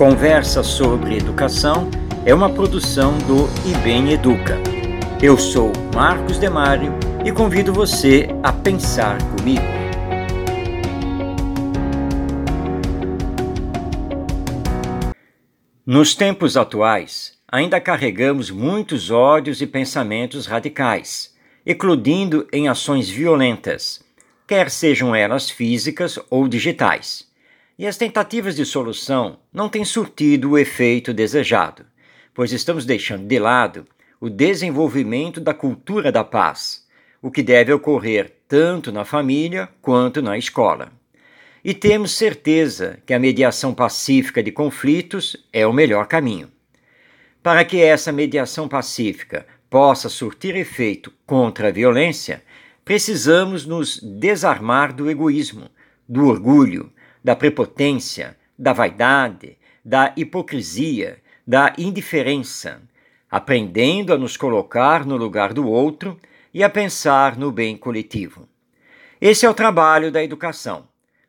Conversa sobre Educação é uma produção do IBEM Educa. Eu sou Marcos Demário e convido você a pensar comigo. Nos tempos atuais, ainda carregamos muitos ódios e pensamentos radicais, eclodindo em ações violentas, quer sejam elas físicas ou digitais e as tentativas de solução não têm surtido o efeito desejado, pois estamos deixando de lado o desenvolvimento da cultura da paz, o que deve ocorrer tanto na família quanto na escola. E temos certeza que a mediação pacífica de conflitos é o melhor caminho. Para que essa mediação pacífica possa surtir efeito contra a violência, precisamos nos desarmar do egoísmo, do orgulho, da prepotência, da vaidade, da hipocrisia, da indiferença, aprendendo a nos colocar no lugar do outro e a pensar no bem coletivo. Esse é o trabalho da educação: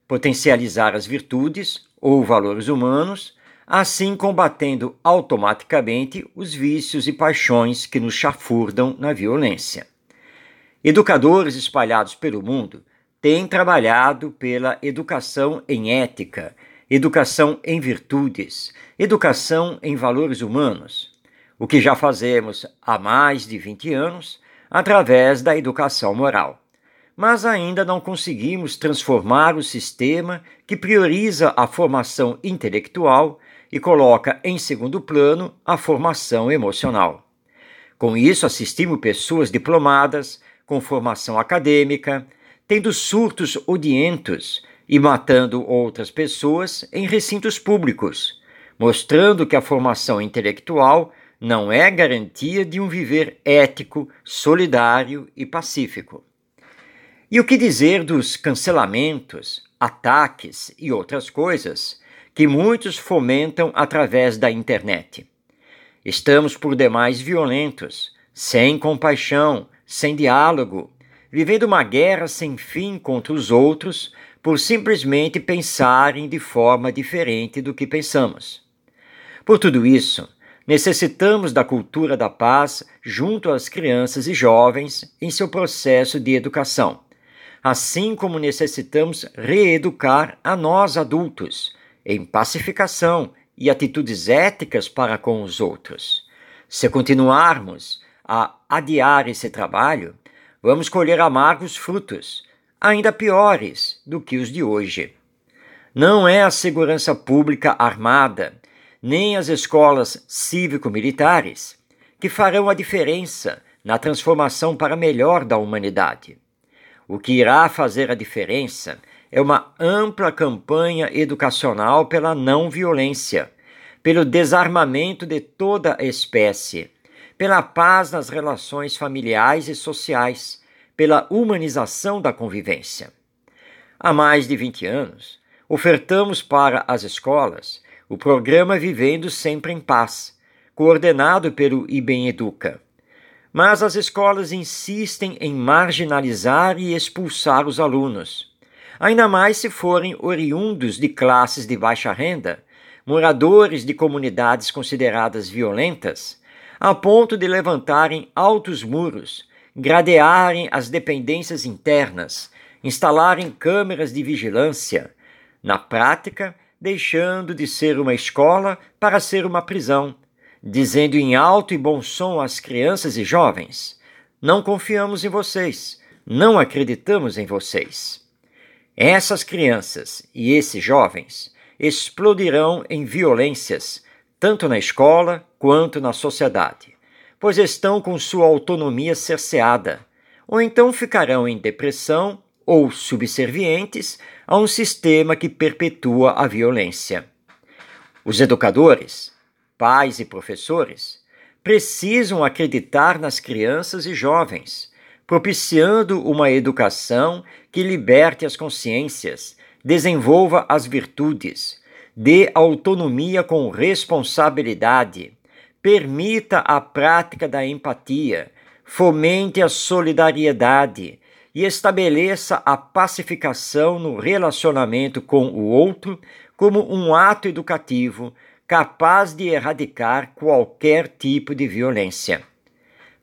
potencializar as virtudes ou valores humanos, assim combatendo automaticamente os vícios e paixões que nos chafurdam na violência. Educadores espalhados pelo mundo tem trabalhado pela educação em ética, educação em virtudes, educação em valores humanos, o que já fazemos há mais de 20 anos através da educação moral. Mas ainda não conseguimos transformar o sistema que prioriza a formação intelectual e coloca em segundo plano a formação emocional. Com isso, assistimos pessoas diplomadas, com formação acadêmica, tendo surtos odientos e matando outras pessoas em recintos públicos, mostrando que a formação intelectual não é garantia de um viver ético, solidário e pacífico. E o que dizer dos cancelamentos, ataques e outras coisas que muitos fomentam através da internet? Estamos por demais violentos, sem compaixão, sem diálogo, vivendo uma guerra sem fim contra os outros por simplesmente pensarem de forma diferente do que pensamos. Por tudo isso, necessitamos da cultura da paz junto às crianças e jovens em seu processo de educação, assim como necessitamos reeducar a nós adultos em pacificação e atitudes éticas para com os outros. Se continuarmos a adiar esse trabalho, vamos colher amargos frutos, ainda piores do que os de hoje. Não é a segurança pública armada, nem as escolas cívico-militares que farão a diferença na transformação para melhor da humanidade. O que irá fazer a diferença é uma ampla campanha educacional pela não violência, pelo desarmamento de toda a espécie pela paz nas relações familiares e sociais, pela humanização da convivência. Há mais de 20 anos, ofertamos para as escolas o programa Vivendo Sempre em Paz, coordenado pelo IBEM Educa. Mas as escolas insistem em marginalizar e expulsar os alunos, ainda mais se forem oriundos de classes de baixa renda, moradores de comunidades consideradas violentas a ponto de levantarem altos muros, gradearem as dependências internas, instalarem câmeras de vigilância, na prática, deixando de ser uma escola para ser uma prisão, dizendo em alto e bom som às crianças e jovens: Não confiamos em vocês, não acreditamos em vocês. Essas crianças e esses jovens explodirão em violências tanto na escola quanto na sociedade, pois estão com sua autonomia cerceada, ou então ficarão em depressão ou subservientes a um sistema que perpetua a violência. Os educadores, pais e professores precisam acreditar nas crianças e jovens, propiciando uma educação que liberte as consciências, desenvolva as virtudes, dê autonomia com responsabilidade, permita a prática da empatia, fomente a solidariedade e estabeleça a pacificação no relacionamento com o outro como um ato educativo capaz de erradicar qualquer tipo de violência.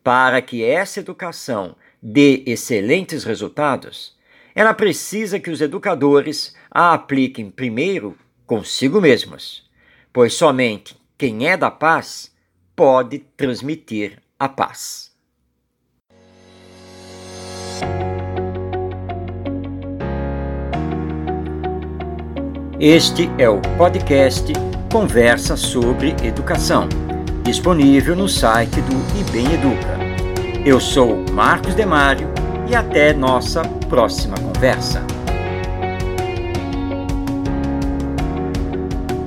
Para que essa educação dê excelentes resultados, ela precisa que os educadores a apliquem primeiro consigo mesmos, pois somente quem é da paz pode transmitir a paz. Este é o podcast Conversa sobre Educação, disponível no site do IBEM Educa. Eu sou Marcos Demário e até nossa próxima conversa.